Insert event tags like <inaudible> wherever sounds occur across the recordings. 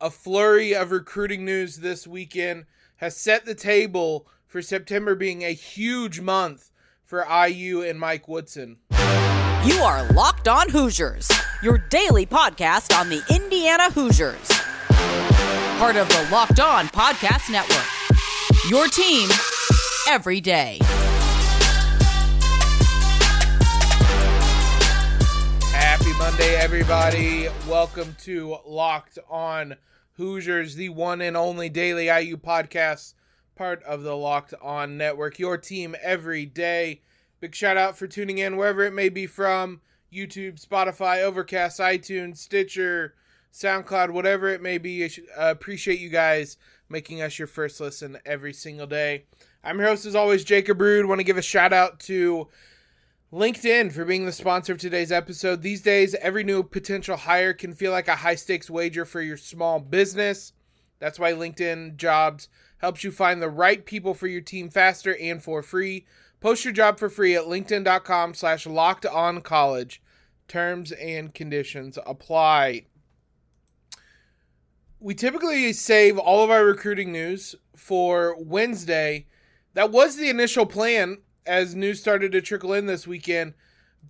a flurry of recruiting news this weekend has set the table for September being a huge month for IU and Mike Woodson. You are Locked On Hoosiers, your daily podcast on the Indiana Hoosiers. Part of the Locked On Podcast Network. Your team every day. Monday, everybody. Welcome to Locked On Hoosiers, the one and only daily IU podcast, part of the Locked On Network. Your team every day. Big shout out for tuning in wherever it may be from YouTube, Spotify, Overcast, iTunes, Stitcher, SoundCloud, whatever it may be. I uh, appreciate you guys making us your first listen every single day. I'm your host, as always, Jacob Rude. Want to give a shout out to LinkedIn for being the sponsor of today's episode. These days, every new potential hire can feel like a high stakes wager for your small business. That's why LinkedIn Jobs helps you find the right people for your team faster and for free. Post your job for free at linkedin.com slash locked on college. Terms and conditions apply. We typically save all of our recruiting news for Wednesday. That was the initial plan as news started to trickle in this weekend.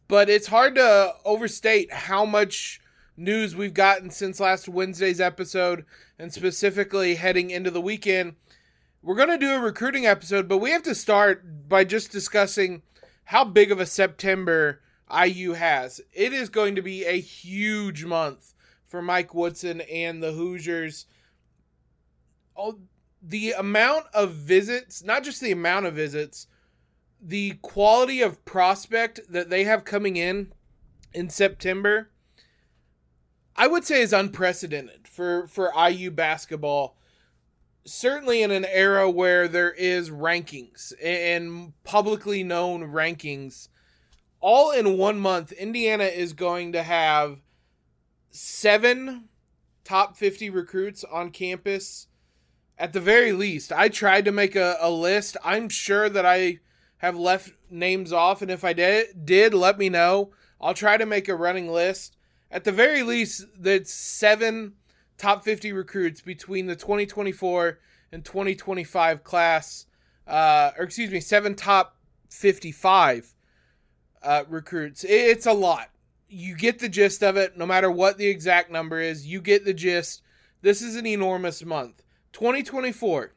But it's hard to overstate how much news we've gotten since last Wednesday's episode, and specifically heading into the weekend. We're going to do a recruiting episode, but we have to start by just discussing how big of a September IU has. It is going to be a huge month for Mike Woodson and the Hoosiers. Oh, the amount of visits, not just the amount of visits, the quality of prospect that they have coming in in September, I would say is unprecedented for for IU basketball. Certainly in an era where there is rankings and publicly known rankings, all in one month, Indiana is going to have seven top 50 recruits on campus at the very least. I tried to make a, a list. I'm sure that I have left names off, and if I did, did let me know. I'll try to make a running list. At the very least, that's seven top 50 recruits between the 2024 and 2025 class, uh, or excuse me, seven top 55 uh, recruits. It's a lot. You get the gist of it, no matter what the exact number is. You get the gist. This is an enormous month. 2024,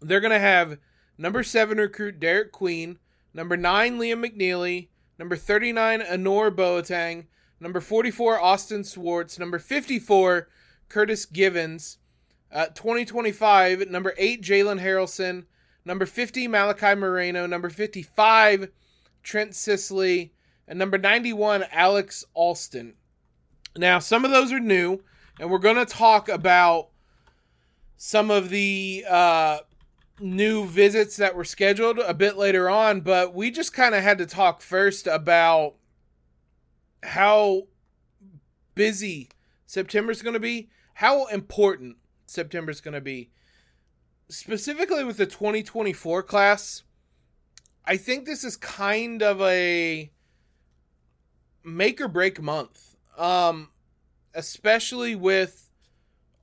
they're going to have Number seven recruit Derik Queen. Number nine Liam McNeeley. Number 39 Annor Boateng. Number 44 Austin Swartz. Number 54 Curtis Givens. Uh, 2025 number eight Jalen Haralson. Number 50 Malachi Moreno. Number 55 Trent Sisley. And number 91 Aleks Alston. Now some of those are new, and we're going to talk about some of the uh, new visits that were scheduled a bit later on, but we just kind of had to talk first about how busy September's going to be, how important September's going to be. Specifically with the 2024 class, I think this is kind of a make or break month. Um especially with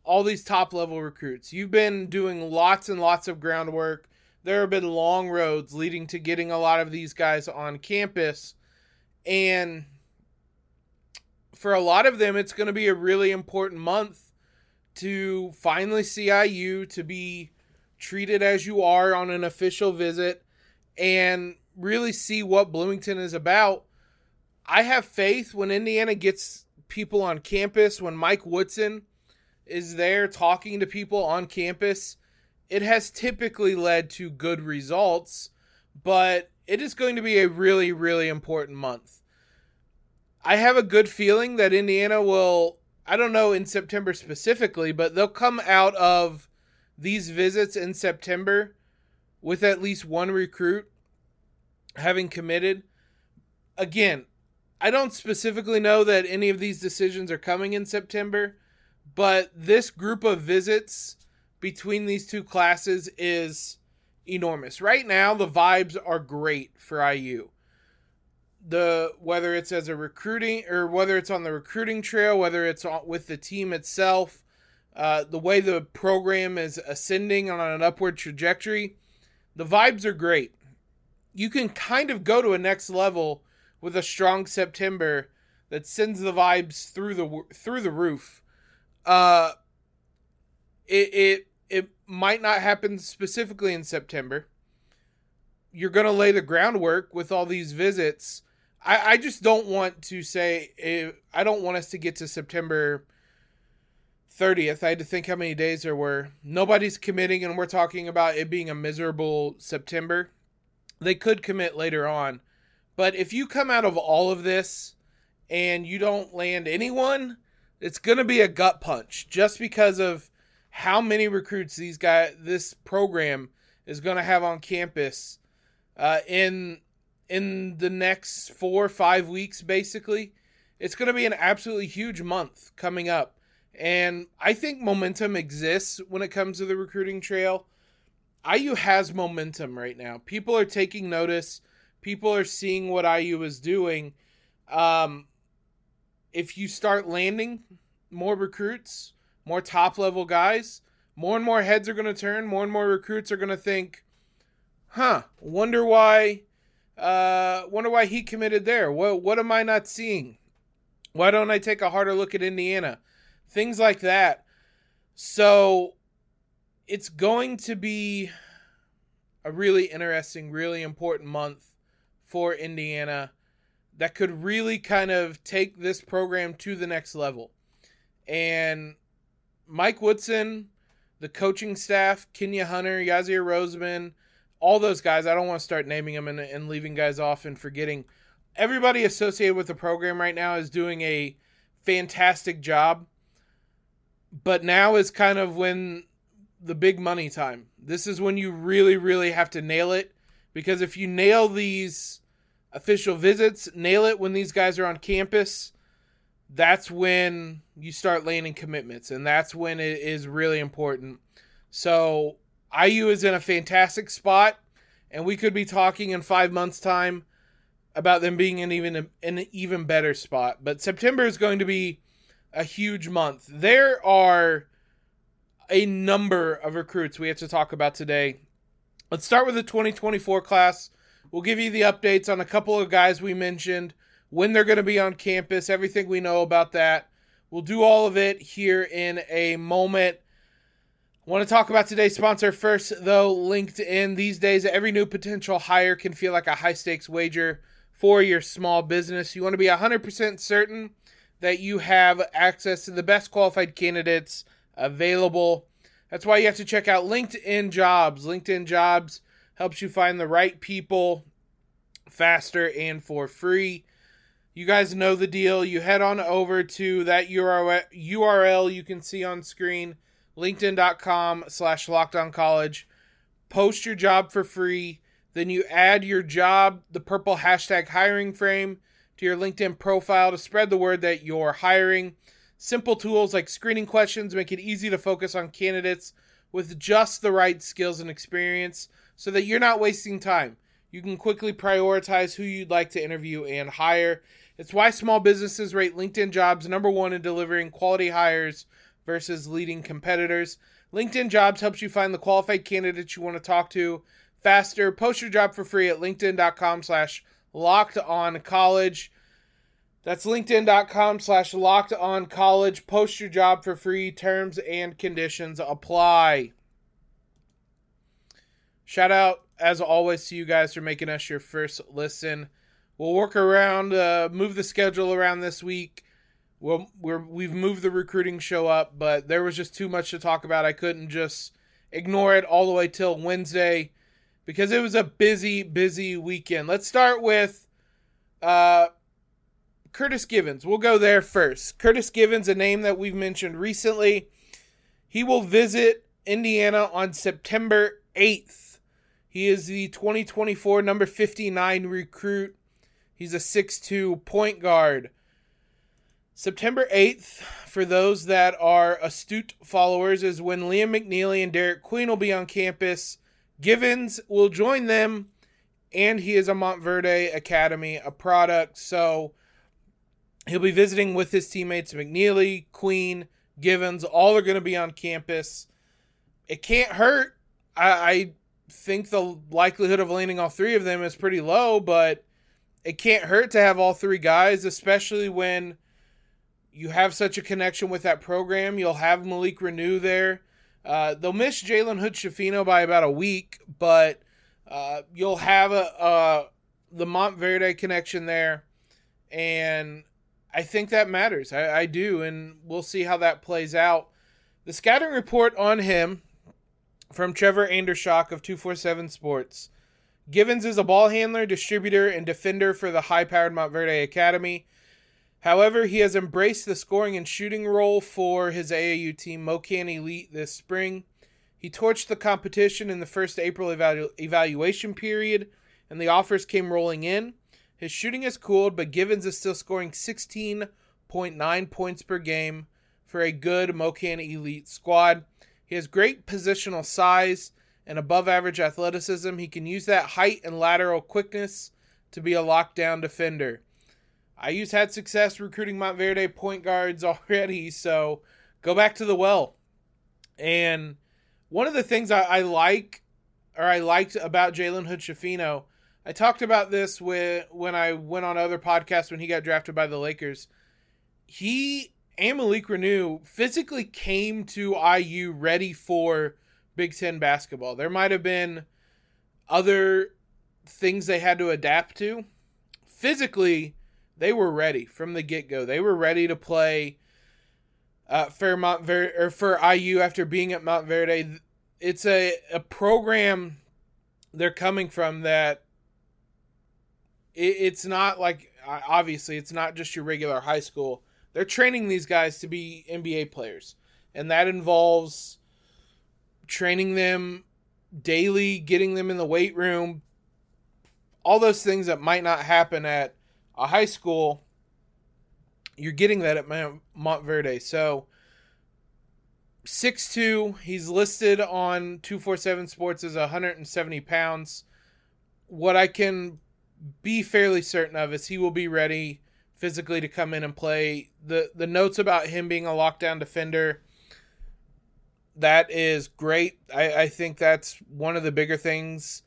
all these top level recruits. You've been doing lots and lots of groundwork. There have been long roads leading to getting a lot of these guys on campus. And for a lot of them, it's going to be a really important month to finally see IU, to be treated as you are on an official visit, and really see what Bloomington is about. I have faith when Indiana gets people on campus, when Mike Woodson is there talking to people on campus, it has typically led to good results, but it is going to be a really, really important month. I have a good feeling that Indiana will, I don't know in September specifically, but they'll come out of these visits in September with at least one recruit having committed. Again, I don't specifically know that any of these decisions are coming in September but this group of visits between these two classes is enormous. Right now, the vibes are great for IU. The whether it's as a recruiting or whether it's on the recruiting trail, whether it's with the team itself, uh, the way the program is ascending on an upward trajectory, the vibes are great. You can kind of go to a next level with a strong September that sends the vibes through the through the roof. Uh, it it it might not happen specifically in September. You're to lay the groundwork with all these visits. I, I just don't want to say, eh, I don't want us to get to September 30th. I had to think how many days there were. Nobody's committing, and we're talking about it being a miserable September. They could commit later on. But if you come out of all of this and you don't land anyone, it's going to be a gut punch just because of how many recruits these guys this program is going to have on campus uh, in in the next four or five weeks basically. It's going to be an absolutely huge month coming up. And i think momentum exists when it comes to the recruiting trail. Iu has momentum right now. People are taking notice. People are seeing what iu is doing. Um, if you start landing more recruits more top level guys, more and more heads are going to turn. More and more recruits are going to think, "Huh, wonder why, uh, wonder why he committed there. What what am I not seeing? Why don't I take a harder look at Indiana? Things like that." So, it's going to be a really interesting, really important month for Indiana that could really kind of take this program to the next level. And Mike Woodson, the coaching staff, Kenya Hunter, Yasir Rosemond, all those guys. I don't want to start naming them and, and leaving guys off and forgetting. Everybody associated with the program right now is doing a fantastic job. But now is kind of when the big money time. This is when you really, really have to nail it. Because if you nail these official visits, nail it when these guys are on campus, that's when you start landing commitments, and that's when it is really important. So IU is in a fantastic spot, and we could be talking in five months' time about them being in even an even better spot. But September is going to be a huge month. There are a number of recruits we have to talk about today. Let's start with the 2024 class. We'll give you the updates on a couple of guys we mentioned when they're going to be on campus, everything we know about that. We'll do all of it here in a moment. I want to talk about today's sponsor first, though. LinkedIn. These days, every new potential hire can feel like a high stakes wager for your small business. You want to be 100% certain that you have access to the best qualified candidates available. That's why you have to check out LinkedIn Jobs. LinkedIn Jobs helps you find the right people faster and for free. You guys know the deal. You head on over to that URL you can see on screen, linkedin.com slash college. Post your job for free. Then you add your job, the purple hashtag hiring frame, to your LinkedIn profile to spread the word that you're hiring. Simple tools like screening questions make it easy to focus on candidates with just the right skills and experience so that you're not wasting time. You can quickly prioritize who you'd like to interview and hire. It's why small businesses rate LinkedIn jobs number one in delivering quality hires versus leading competitors. LinkedIn jobs helps you find the qualified candidates you want to talk to faster. Post your job for free at linkedin.com slash locked on college. That's linkedin.com slash locked on college. Post your job for free. Terms and conditions apply. Shout out, as always, to you guys for making us your first listen. We'll work around, uh, move the schedule around this week. We'll, we're we've moved the recruiting show up, but there was just too much to talk about. I couldn't just ignore it all the way till Wednesday because it was a busy, busy weekend. Let's start with uh, Curtis Givens. We'll go there first. Curtis Givens, a name that we've mentioned recently. He will visit Indiana on September 8th. He is the 2024 number 59 recruit He's a six-two point guard. September 8th, for those that are astute followers, is when Liam McNeeley and Derik Queen will be on campus. Givens will join them, and he is a Montverde Academy, a product. So he'll be visiting with his teammates McNeeley, Queen, Givens, all are going to be on campus. It can't hurt. I, I think the likelihood of landing all three of them is pretty low, but it can't hurt to have all three guys, especially when you have such a connection with that program. You'll have Malik Reneau there. Uh, they'll miss Jalen Hood Schifino by about a week, but uh, you'll have a, a the Montverde connection there, and I think that matters. I, I do, and we'll see how that plays out. The scouting report on him from Trevor Andershock of 247 Sports. Givens is a ball handler, distributor, and defender for the high powered Montverde Academy. However, he has embraced the scoring and shooting role for his AAU team, MoKan Elite, this spring. He torched the competition in the first April evalu- evaluation period, and the offers came rolling in. His shooting has cooled, but Givens is still scoring 16.9 points per game for a good MoKan Elite squad. He has great positional size and above average athleticism. He can use that height and lateral quickness to be a lockdown defender. IU's had success recruiting Montverde point guards <laughs> already, so go back to the well. And one of the things I, I like, or I liked about Jalen Hood Schifino, I talked about this with when I went on other podcasts when he got drafted by the Lakers. He and Malik Reneau physically came to IU ready for Big Ten basketball. There might have been other things they had to adapt to. Physically, they were ready from the get go. They were ready to play uh, Ver- or for IU after being at Montverde. It's a, a program they're coming from that it, it's not like obviously it's not just your regular high school. They're training these guys to be NBA players, and that involves training them daily, getting them in the weight room, all those things that might not happen at a high school, you're getting that at Montverde. So, six two, he's listed on 247 Sports as 170 pounds. What I can be fairly certain of is he will be ready physically to come in and play. The the notes about him being a lockdown defender that is great. I, I think that's one of the bigger things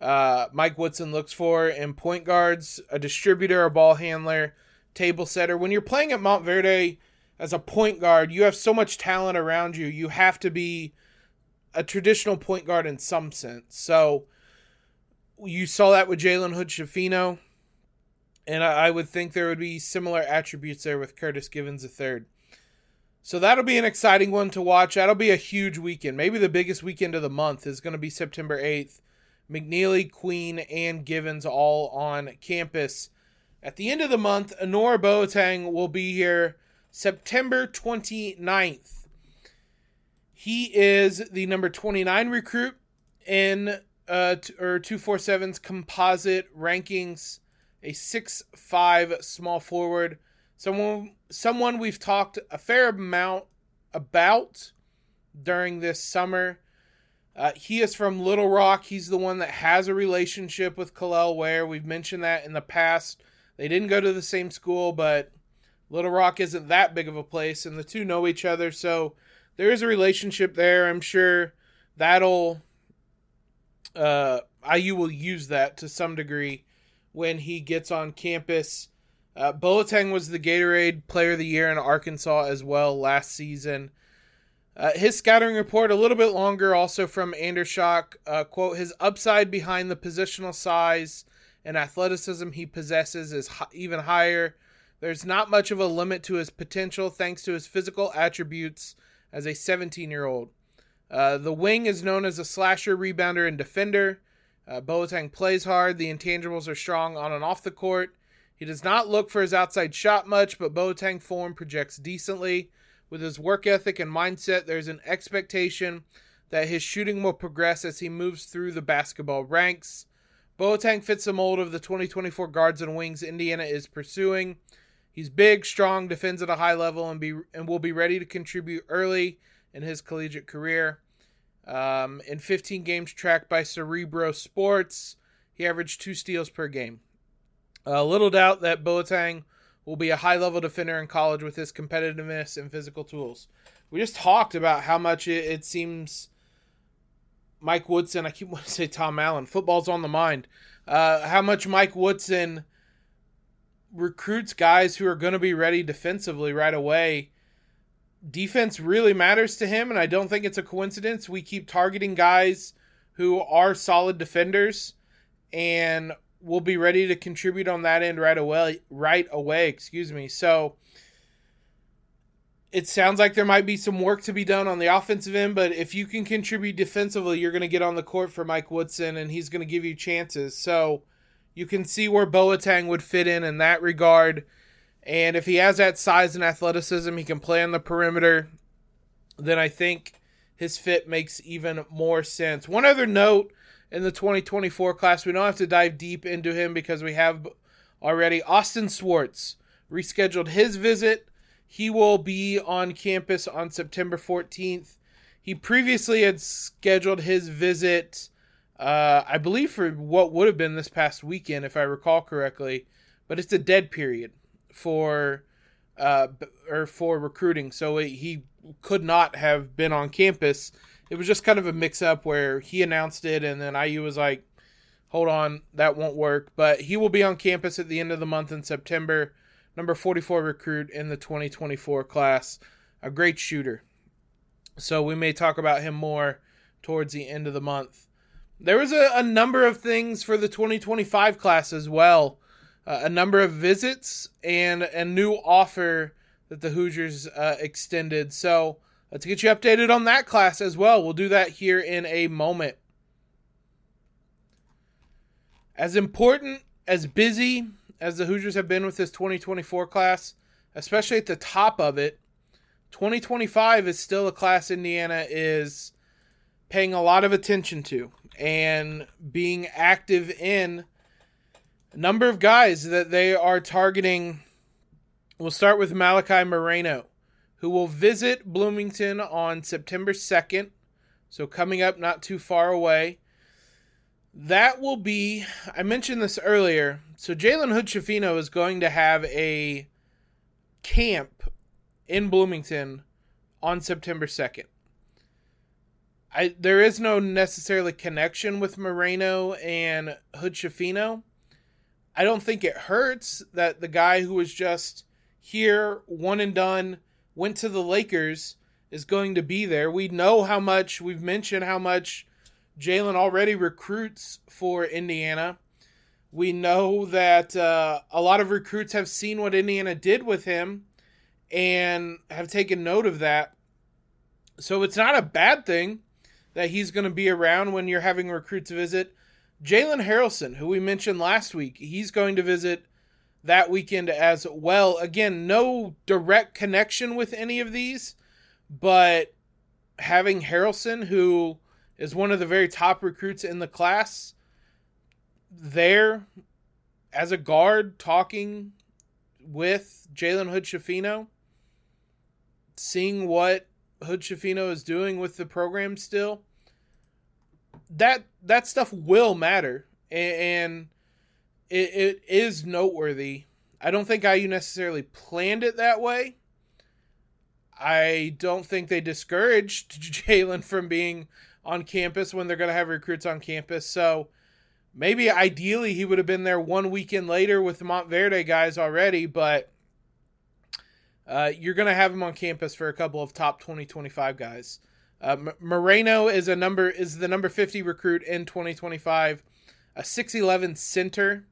uh, Mike Woodson looks for in point guards, a distributor, a ball handler, table setter. When you're playing at Montverde as a point guard, you have so much talent around you. You have to be a traditional point guard in some sense. So you saw that with Jalen Hood Schifino, and I, would think there would be similar attributes there with Curtis Givens III. So that'll be an exciting one to watch. That'll be a huge weekend. Maybe the biggest weekend of the month is going to be September 8th McNeeley, Queen, and Givens all on campus. At the end of the month, Annor Boateng will be here September 29th. He is the number 29 recruit in uh, or 247's composite rankings, a six-five small forward. Someone someone we've talked a fair amount about during this summer. Uh, he is from Little Rock. He's the one that has a relationship with Kel'el Ware. We've mentioned that in the past. They didn't go to the same school, but Little Rock isn't that big of a place, and the two know each other, so there is a relationship there. I'm sure that'll uh, IU will use that to some degree when he gets on campus. Uh, Boateng was the Gatorade Player of the Year in Arkansas as well last season. Uh, his scouting report a little bit longer, also from Andershock. Uh, quote: His upside behind the positional size and athleticism he possesses is h- even higher. There's not much of a limit to his potential thanks to his physical attributes as a 17 year old. Uh, the wing is known as a slasher, rebounder, and defender. Uh, Boateng plays hard. The intangibles are strong on and off the court. He does not look for his outside shot much, but Boateng form projects decently. With his work ethic and mindset, there's an expectation that his shooting will progress as he moves through the basketball ranks. Boateng fits the mold of the 2024 guards and wings Indiana is pursuing. He's big, strong, defends at a high level, and be and will be ready to contribute early in his collegiate career. Um, in 15 games tracked by Cerebro Sports, he averaged two steals per game. A little doubt that Boateng will be a high level defender in college with his competitiveness and physical tools. We just talked about how much it, it seems Mike Woodson, I keep <laughs> wanting to say Tom Allen, football's on the mind. Uh, how much Mike Woodson recruits guys who are going to be ready defensively right away. Defense really matters to him, and I don't think it's a coincidence. We keep targeting guys who are solid defenders and we'll be ready to contribute on that end right away. Right away, excuse me. So it sounds like there might be some work to be done on the offensive end, but if you can contribute defensively, you're going to get on the court for Mike Woodson, and he's going to give you chances. So you can see where Boateng would fit in in that regard. And if he has that size and athleticism, he can play on the perimeter, then I think his fit makes even more sense. One other note in the 2024 class, we don't have to dive deep into him because we have already. Austin Swartz rescheduled his visit he will be on campus on September 14th. He previously had scheduled his visit, uh, I believe, for what would have been this past weekend, if I recall correctly. But it's a dead period for uh, or for recruiting, so he could not have been on campus. It was just kind of a mix-up where he announced it, and then IU was like, "Hold on, that won't work." But he will be on campus at the end of the month in September number 44 recruit in the 2024 class, a great shooter. So we may talk about him more towards the end of the month. There was a, a number of things for the 2025 class as well. Uh, a number of visits and a new offer that the Hoosiers uh, extended. So let's get you updated on that class as well. We'll do that here in a moment. As important, as busy, as the Hoosiers have been with this 2024 class, especially at the top of it, 2025 is still a class Indiana is paying a lot of attention to and being active in number of guys that they are targeting. We'll start with Malachi Moreno, who will visit Bloomington on September 2nd. So, coming up not too far away. That will be, I mentioned this earlier. So Jalen Hood Schifino is going to have a camp in Bloomington on September 2nd. I there is no necessarily connection with Moreno and Hood Schifino. I don't think it hurts that the guy who was just here, one and done, went to the Lakers is going to be there. We know how much we've mentioned how much Jalen already recruits for Indiana. We know that uh, a lot of recruits have seen what Indiana did with him and have taken note of that. So it's not a bad thing that he's going to be around when you're having recruits visit. Jalen Haralson, who we mentioned last week, he's going to visit that weekend as well. Again, no direct connection with any of these, but having Haralson, who is one of the very top recruits in the class there as a guard talking with Jalen Hood Schifino, seeing what Hood Schifino is doing with the program still. That that stuff will matter, and it, it is noteworthy. I don't think IU necessarily planned it that way. I don't think they discouraged <laughs> Jalen from being on campus when they're going to have recruits on campus. So maybe ideally he would have been there one weekend later with the Montverde guys already, but uh, you're going to have him on campus for a couple of top 2025 guys. Uh, M- Moreno is a number is the number 50 recruit in 2025, a 6'11 center.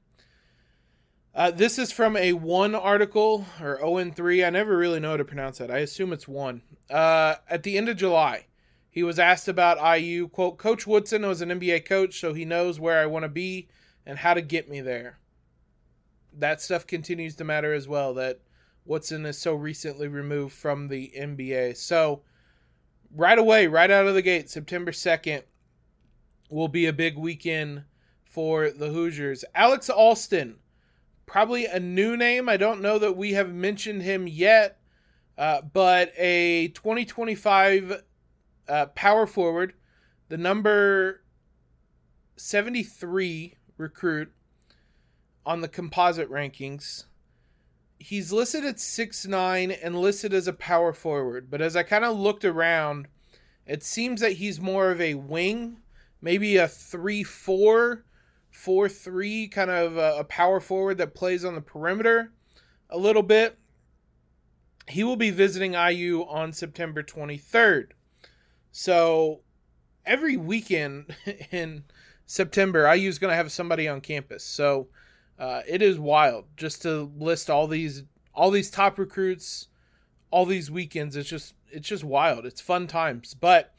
Uh, this is from a one article or ON3. I never really know how to pronounce that. I assume it's one. Uh, at the end of July, he was asked about IU. Quote, Coach Woodson was an NBA coach, so he knows where I want to be and how to get me there. That stuff continues to matter as well, that Woodson is so recently removed from the NBA. So, right away, right out of the gate, September 2nd will be a big weekend for the Hoosiers. Aleks Alston, probably a new name. I don't know that we have mentioned him yet, uh, but a 2025 uh, power forward, the number 73 recruit on the composite rankings. He's listed at six nine and listed as a power forward, but as I kind of looked around, it seems that he's more of a wing, maybe a three four, four three kind of a, a power forward that plays on the perimeter a little bit. He will be visiting IU on September 23rd. So every weekend <laughs> in September, IU is going to have somebody on campus. So uh, it is wild just to list all these all these top recruits, all these weekends. It's just it's just wild. It's fun times. But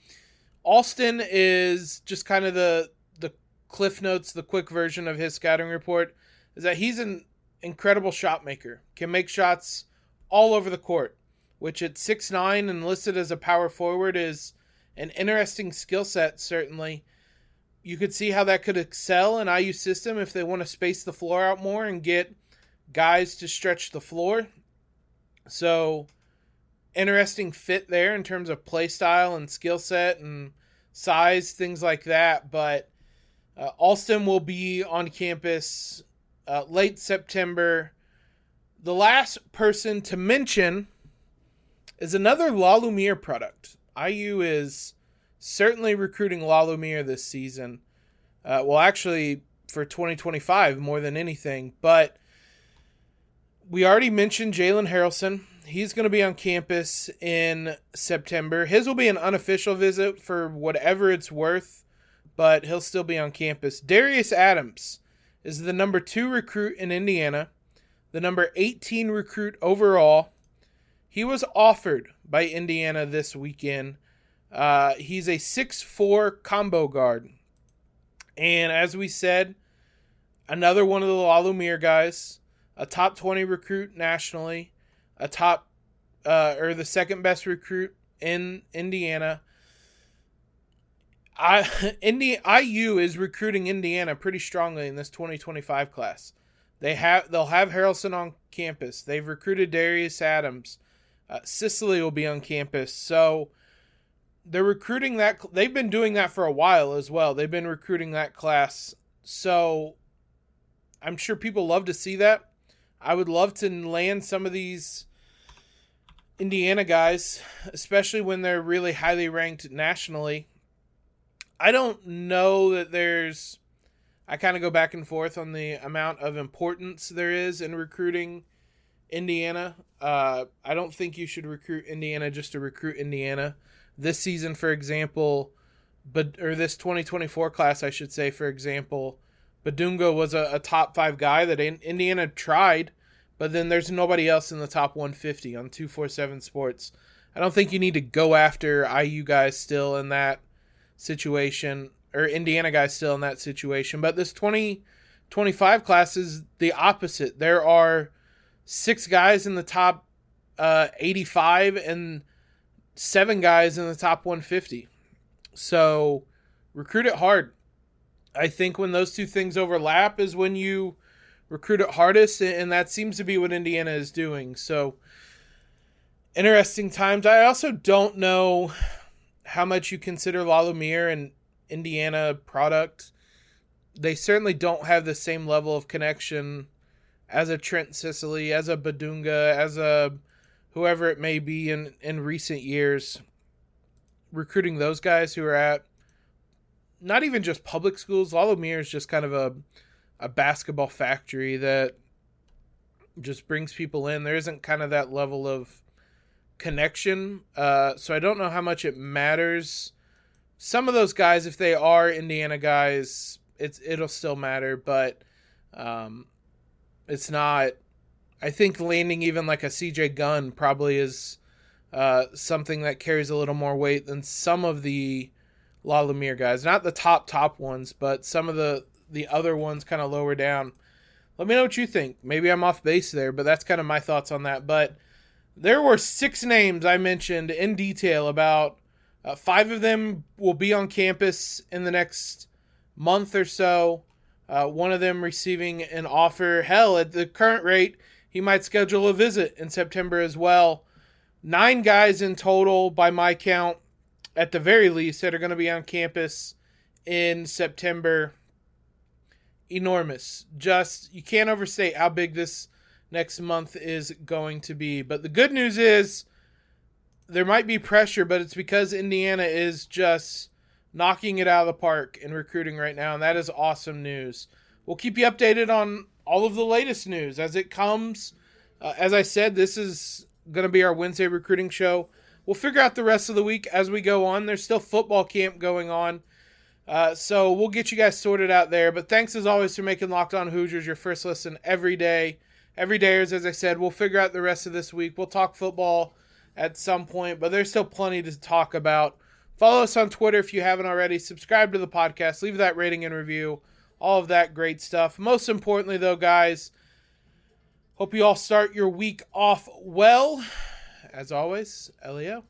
Alston is just kind of the the cliff notes, the quick version of his scouting report is that he's an incredible shot maker. Can make shots all over the court, which at six nine and listed as a power forward is an interesting skill set certainly you could see how that could excel in IU system if they want to space the floor out more and get guys to stretch the floor. So interesting fit there in terms of play style and skill set and size, things like that. But uh, Alston will be on campus uh, late September. The last person to mention is another La Lumiere product. IU is certainly recruiting La Lumiere this season. Uh, well, actually, for 2025 more than anything. But we already mentioned Jalen Haralson. He's going to be on campus in September. His will be an unofficial visit for whatever it's worth, but he'll still be on campus. Darius Adams is the number two recruit in Indiana, the number 18 recruit overall. He was offered by Indiana this weekend uh, he's a six-four combo guard. And as we said, another one of the La Lumiere guys, a top 20 recruit nationally, a top uh, or the second best recruit in Indiana. I <laughs> Indi, IU is recruiting Indiana pretty strongly in this 2025 class. They have they'll have Haralson on campus. They've recruited Darius Adams. Uh, Sisley will be on campus. So they're recruiting that they've been doing that for a while as well. They've been recruiting that class. So i'm sure people love to see that. I would love to land some of these indiana guys especially when they're really highly ranked nationally. I don't know that there's i kind of go back and forth on the amount of importance there is in recruiting indiana. Uh, i don't think you should recruit indiana just to recruit indiana this season, for example, but or this 2024 class, I should say, for example, Bidunga was a, a top five guy that Indiana tried, but then there's nobody else in the top 150 on 247 Sports. I don't think you need to go after IU guys still in that situation, or Indiana guys still in that situation. But this 2025 class is the opposite. There are six guys in the top uh, 85, and seven guys in the top 150. So recruit it hard. I think when those two things overlap is when you recruit it hardest, and that seems to be what Indiana is doing. So interesting times. I also don't know how much you consider La Lumiere an Indiana product. They certainly don't have the same level of connection as a Trent Sisley, as a Bidunga, as a whoever it may be in in recent years recruiting those guys who are at not even just public schools. La Lumiere is just kind of a a basketball factory that just brings people in. There isn't kind of that level of connection. Uh, so I don't know how much it matters. Some of those guys, if they are Indiana guys, it's it'll still matter, but um, it's not I think landing even like a CJ Gunn probably is uh, something that carries a little more weight than some of the La Lumiere guys. Not the top top ones, but some of the the other ones kind of lower down. Let me know what you think. Maybe I'm off base there, but that's kind of my thoughts on that. But there were six names I mentioned in detail about. Uh, five of them will be on campus in the next month or so. Uh, one of them receiving an offer. Hell, at the current rate, he might schedule a visit in September as well. Nine guys in total, by my count, at the very least, that are going to be on campus in September. Enormous. Just, you can't overstate how big this next month is going to be. But the good news is there might be pressure, but it's because Indiana is just knocking it out of the park in recruiting right now, and that is awesome news. We'll keep you updated on all of the latest news as it comes. Uh, as I said, this is going to be our Wednesday recruiting show. We'll figure out the rest of the week as we go on. There's still football camp going on. Uh, so we'll get you guys sorted out there. But thanks as always for making Locked On Hoosiers your first listen every day. Every day, is, as I said, we'll figure out the rest of this week. We'll talk football at some point, but there's still plenty to talk about. Follow us on Twitter if you haven't already. Subscribe to the podcast. Leave that rating and review. All of that great stuff. Most importantly, though, guys, hope you all start your week off well. As always, Elio.